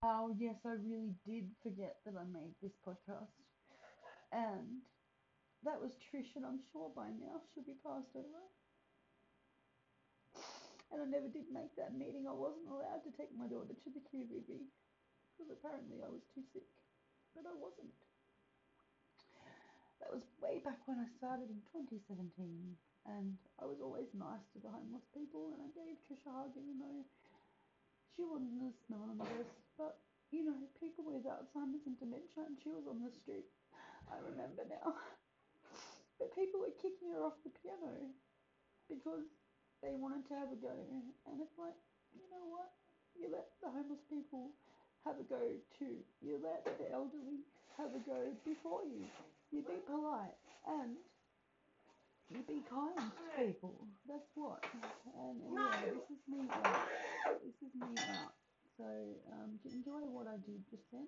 Oh, yes, I really did forget that I made this podcast. And that was Trish, and I'm sure by now she'll be passed over. And I never did make that meeting. I wasn't allowed to take my daughter to the QVB because apparently I was too sick. But I wasn't. That was way back when I started in 2017. And I was always nice to the homeless people, and I gave Trish a hug, even though she wasn't as anonymous. But you know, people with Alzheimer's and dementia, and she was on the street. I remember now. But people were kicking her off the piano because they wanted to have a go. And it's like, you know what? You let the homeless people have a go too. You let the elderly have a go before you. You be polite and you be kind to people. That's what. And anyway, this is me out. This is me out. So um, enjoy what I did just then.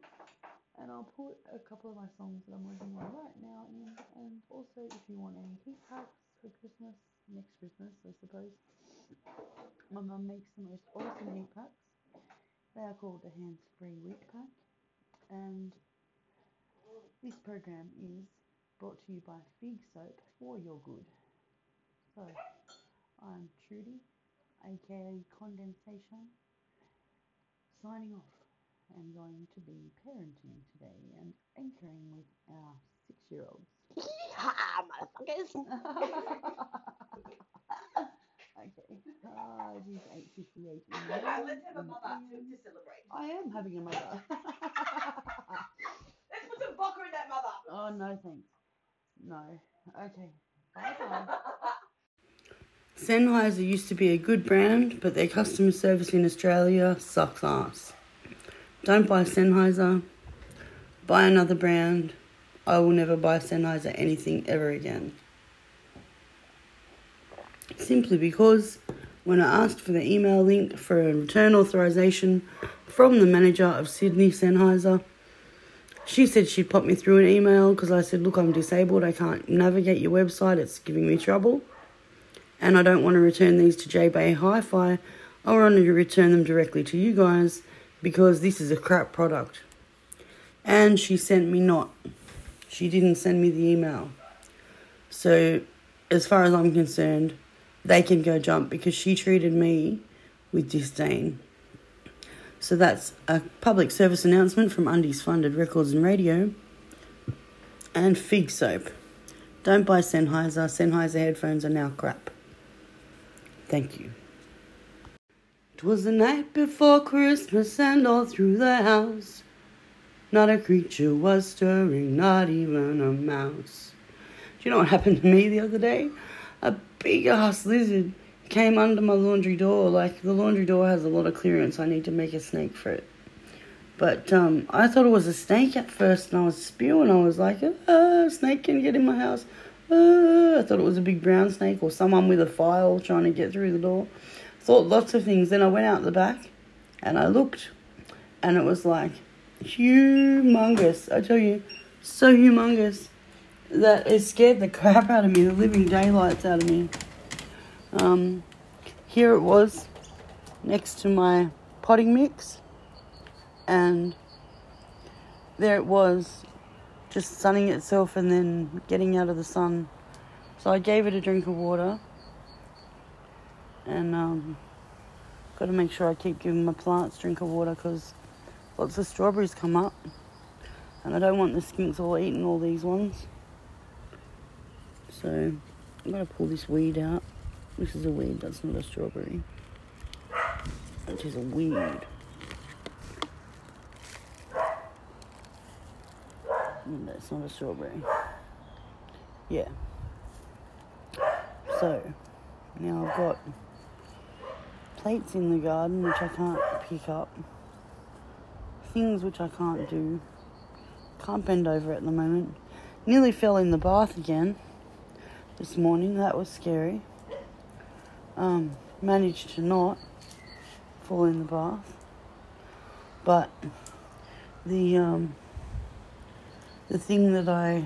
And I'll put a couple of my songs that I'm working on right now in. And also, if you want any heat packs for Christmas, next Christmas, I suppose, my mum makes the most awesome heat packs. They are called the Hands Free Wheat Pack. And this program is brought to you by Fig Soap for your good. So, I'm Trudy, aka Condensation, signing off. I'm going to be parenting today and anchoring with our six year olds. Yeehaw, motherfuckers! Okay. Ah, it is 8.58. in Let's have a mother to, to celebrate. I am having a mother. Let's put some vodka in that mother. oh, no thanks. No. Okay. Bye bye. Sennheiser used to be a good brand, but their customer service in Australia sucks ass. Don't buy Sennheiser. Buy another brand. I will never buy Sennheiser anything ever again. Simply because when I asked for the email link for a return authorization from the manager of Sydney Sennheiser, she said she'd pop me through an email because I said, Look, I'm disabled. I can't navigate your website. It's giving me trouble and I don't want to return these to JB Hi-Fi. I want to return them directly to you guys because this is a crap product. And she sent me not. She didn't send me the email. So, as far as I'm concerned, they can go jump because she treated me with disdain. So, that's a public service announcement from Undies Funded Records and Radio and Fig Soap. Don't buy Sennheiser. Sennheiser headphones are now crap. Thank you. 'Twas the night before Christmas, and all through the house, not a creature was stirring, not even a mouse. Do you know what happened to me the other day? A big ass lizard came under my laundry door. Like the laundry door has a lot of clearance. I need to make a snake for it. But um, I thought it was a snake at first, and I was spewing. I was like, ah, snake can get in my house. Ah, I thought it was a big brown snake or someone with a file trying to get through the door. Thought lots of things. Then I went out the back, and I looked, and it was like humongous. I tell you, so humongous that it scared the crap out of me, the living daylights out of me. Um, here it was, next to my potting mix, and there it was, just sunning itself and then getting out of the sun. So I gave it a drink of water, and um, got to make sure I keep giving my plants drink of water because lots of strawberries come up, and I don't want the skinks all eating all these ones. So I'm gonna pull this weed out. This is a weed, that's not a strawberry. It is a weed. Mm, That's not a strawberry. Yeah. So now I've got plates in the garden which I can't pick up. Things which I can't do. Can't bend over at the moment. Nearly fell in the bath again this morning. That was scary. Um, managed to not fall in the bath. But the um, the thing that I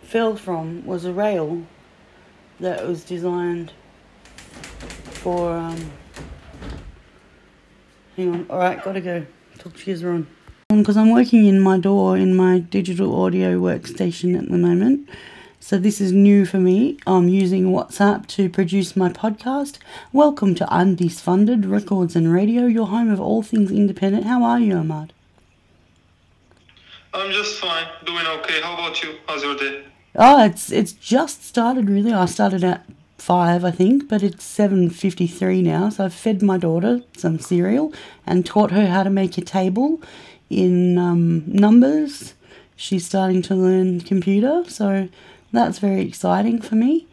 fell from was a rail that was designed for um hang on, alright, gotta go. Talk to you, Ron. Because I'm working in my DAW in my digital audio workstation at the moment. So this is new for me. I'm using WhatsApp to produce my podcast. Welcome to Undies Funded Records and Radio, your home of all things independent. How are you, Ahmad? I'm just fine, doing okay. How about you? How's your day? Oh, it's it's just started really. I started at five, I think, but it's seven fifty three now. So I've fed my daughter some cereal and taught her how to make a table in um, numbers. She's starting to learn computer, so that's very exciting for me.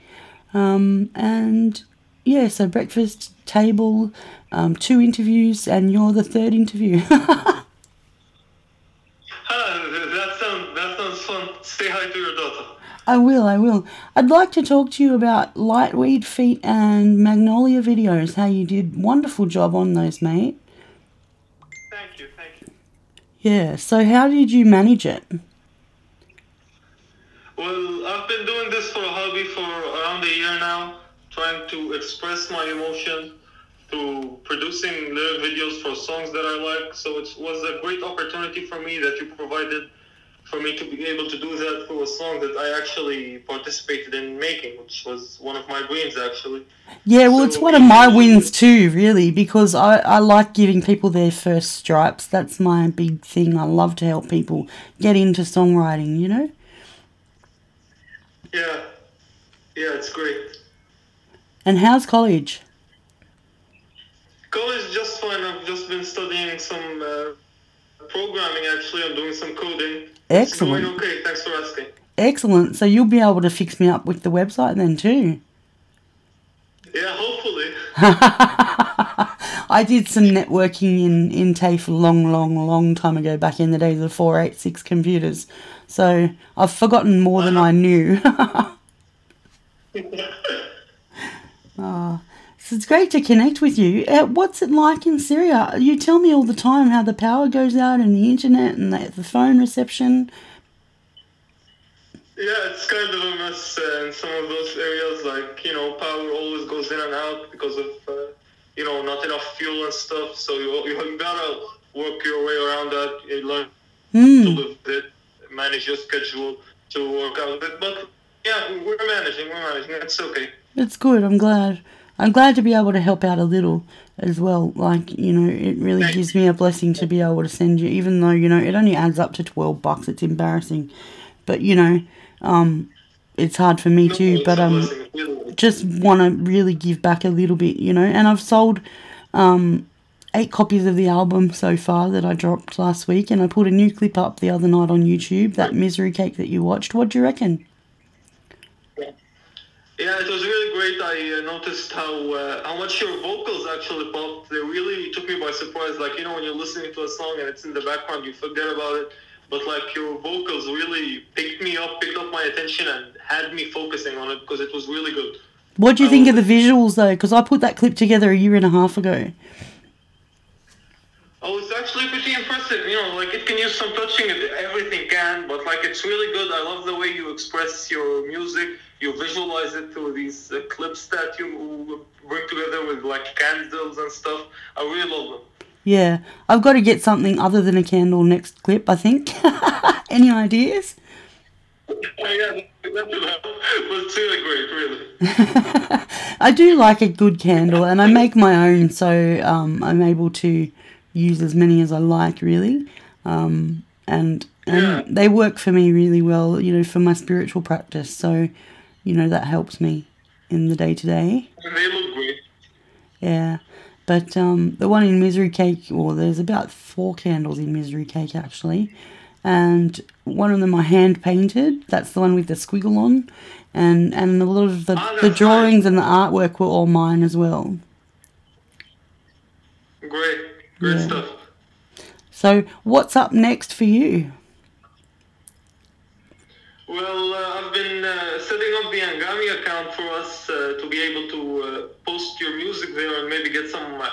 Um, and yeah, so breakfast table, um, two interviews, and you're the third interview. That sounds that sounds fun. Say hi to your daughter. I will, I will. I'd like to talk to you about Lightweed Feet and Magnolia videos, how you did wonderful job on those, mate. Thank you, thank you. Yeah, so how did you manage it? Well, I've been doing this for a hobby for around a year now, trying to express my emotion through producing lyric videos for songs that I like. So it was a great opportunity for me that you provided for me to be able to do that for a song that I actually participated in making, which was one of my dreams actually. Yeah, well, it's one of my wins too, really, because I, I like giving people their first stripes. That's my big thing. I love to help people get into songwriting, you know? Yeah, yeah, it's great. And how's college? College just fine. I've just been studying some uh, programming. Actually, I'm doing some coding. Excellent. okay. Thanks for asking. Excellent. So you'll be able to fix me up with the website then too. Yeah, hopefully. I did some networking in, in TAFE a long, long, long time ago, back in the days of 486 computers. So I've forgotten more than I knew. oh, so it's great to connect with you. Uh, what's it like in Syria? You tell me all the time how the power goes out and the internet and the, the phone reception. Yeah, it's kind of a mess uh, in some of those areas. Like you know, power always goes in and out because of uh, you know not enough fuel and stuff. So you you gotta work your way around that. You learn to Hmm. live it, manage your schedule to work out it. But yeah, we're managing. We're managing. It's okay. It's good. I'm glad. I'm glad to be able to help out a little as well. Like, you know, it really gives me a blessing to be able to send you, even though, you know, it only adds up to 12 bucks. It's embarrassing. But, you know, um, it's hard for me too. But, um, just want to really give back a little bit, you know. And I've sold um, eight copies of the album so far that I dropped last week, and I put a new clip up the other night on YouTube. That misery cake that you watched. What do you reckon? Yeah, it was really great. I uh, noticed how uh, how much your vocals actually popped. They really took me by surprise. Like you know, when you're listening to a song and it's in the background, you forget about it. But like your vocals really picked me up, picked up my attention, and had me focusing on it because it was really good. What do you think of the visuals though? Because I put that clip together a year and a half ago. Oh, it's actually pretty impressive. You know, like it can use some touching. Everything can, but like it's really good. I love the way you express your music. You visualize it through these uh, clips that you work together with like candles and stuff. I really love them. Yeah, I've got to get something other than a candle next clip. I think. Any ideas? Yeah, that's about. But it's really great, really. I do like a good candle, and I make my own, so um, I'm able to use as many as I like, really. Um, and and Yeah. they work for me really well, you know, for my spiritual practice. So, you know, that helps me in the day to day. They look great. Yeah. But um, the one in Misery Cake, or there's about four candles in Misery Cake actually. And one of them I hand painted. That's the one with the squiggle on. And, and a lot of the, Ah, the drawings and the artwork were all mine as well. Great, great Yeah. stuff. So, what's up next for you? Well, uh, I've been uh, setting up the Anghami account for us uh, to be able to uh, post your music there and maybe get some uh,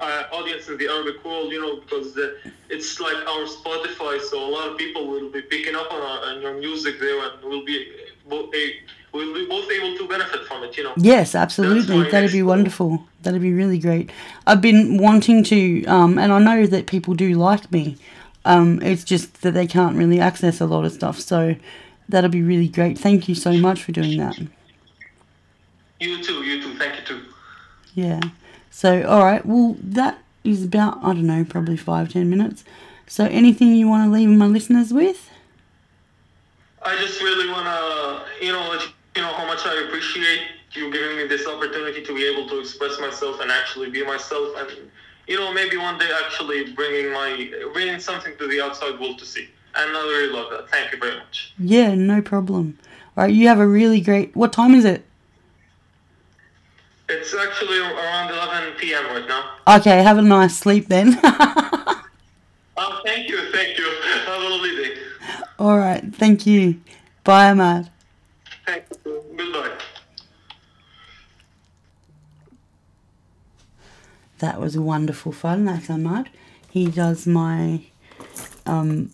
uh, audience in the Arabic world, you know, because uh, it's like our Spotify, so a lot of people will be picking up on, our, on your music there and we'll be, a, we'll be both able to benefit from it, you know. Yes, absolutely. That'd be wonderful. that'd be really great. I've been wanting to, um, and I know that people do like me. Um, it's just that they can't really access a lot of stuff. So that'll be really great. Thank you so much for doing that. You too, you too. Thank you too. Yeah. So, all right. Well, that is about, I don't know, probably five, ten minutes. So, anything you want to leave my listeners with? I just really wanna, you know, let you know how much I appreciate you giving me this opportunity to be able to express myself and actually be myself, and you know, maybe one day actually bringing my bringing something to the outside world to see. And I really love that. Thank you very much. Yeah, no problem. All right. You have a really great. What time is it? It's actually around 11 p.m. right now. Okay. Have a nice sleep then. Oh, thank you, thank you. Have a lovely day. all right. Thank you. Bye, Ahmad. Thank you. Goodbye. That was wonderful fun. That's Ahmad. He does my um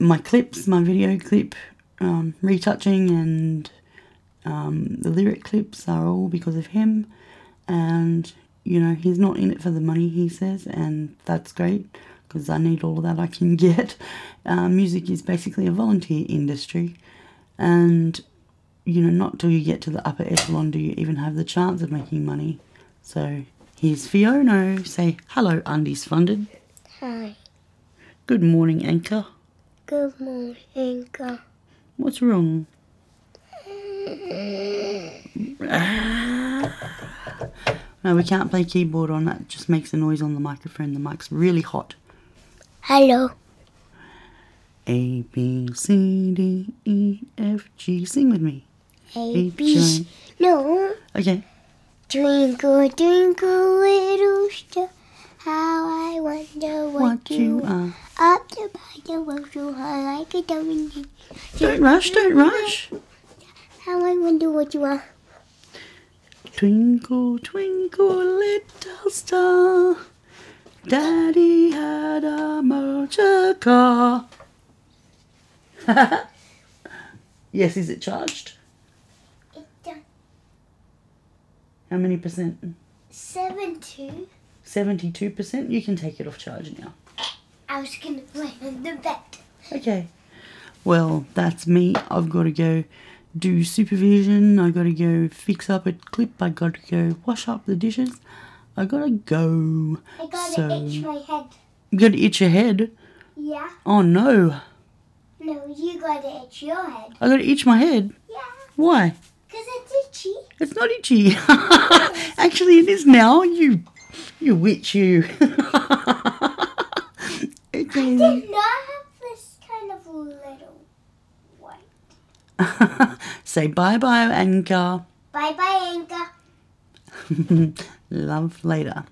my clips, my video clip um, retouching, and um, the lyric clips are all because of him. And you know he's not in it for the money, he says, and that's great because I need all that I can get. Uh, music is basically a volunteer industry, and you know not till you get to the upper echelon do you even have the chance of making money. So here's Fiona. Say hello, Undies Funded. Hi. Good morning, Anchor. Good morning. What's wrong? No, we can't play keyboard on that. It just makes a noise on the microphone. The mic's really hot. Hello. A B C D E F G. Sing with me. A B. No. Okay. Twinkle, twinkle, little star. How I wonder what, What you are. Are. Up the by the world so high like. Don't rush. Don't rush. How I wonder what you are. Twinkle, twinkle, little star. Daddy had a motor car. yes, is it charged? It's done. Uh, How many percent? Seven two. 72%. You can take it off charge now. I was gonna play on the bed. Okay. Well, that's me. I've got to go do supervision. I got to go fix up a clip. I got to go wash up the dishes. I got to go. I gotta So- itch my head. You got to itch your head. Yeah. Oh no. No, you gotta itch your head. I got to itch my head. Yeah. Why? Cause it's itchy. It's not itchy. Actually, it is now. You, you witch, you. I did not have this kind of little white. Say bye bye, Anchor. Bye bye, Anchor. Love later.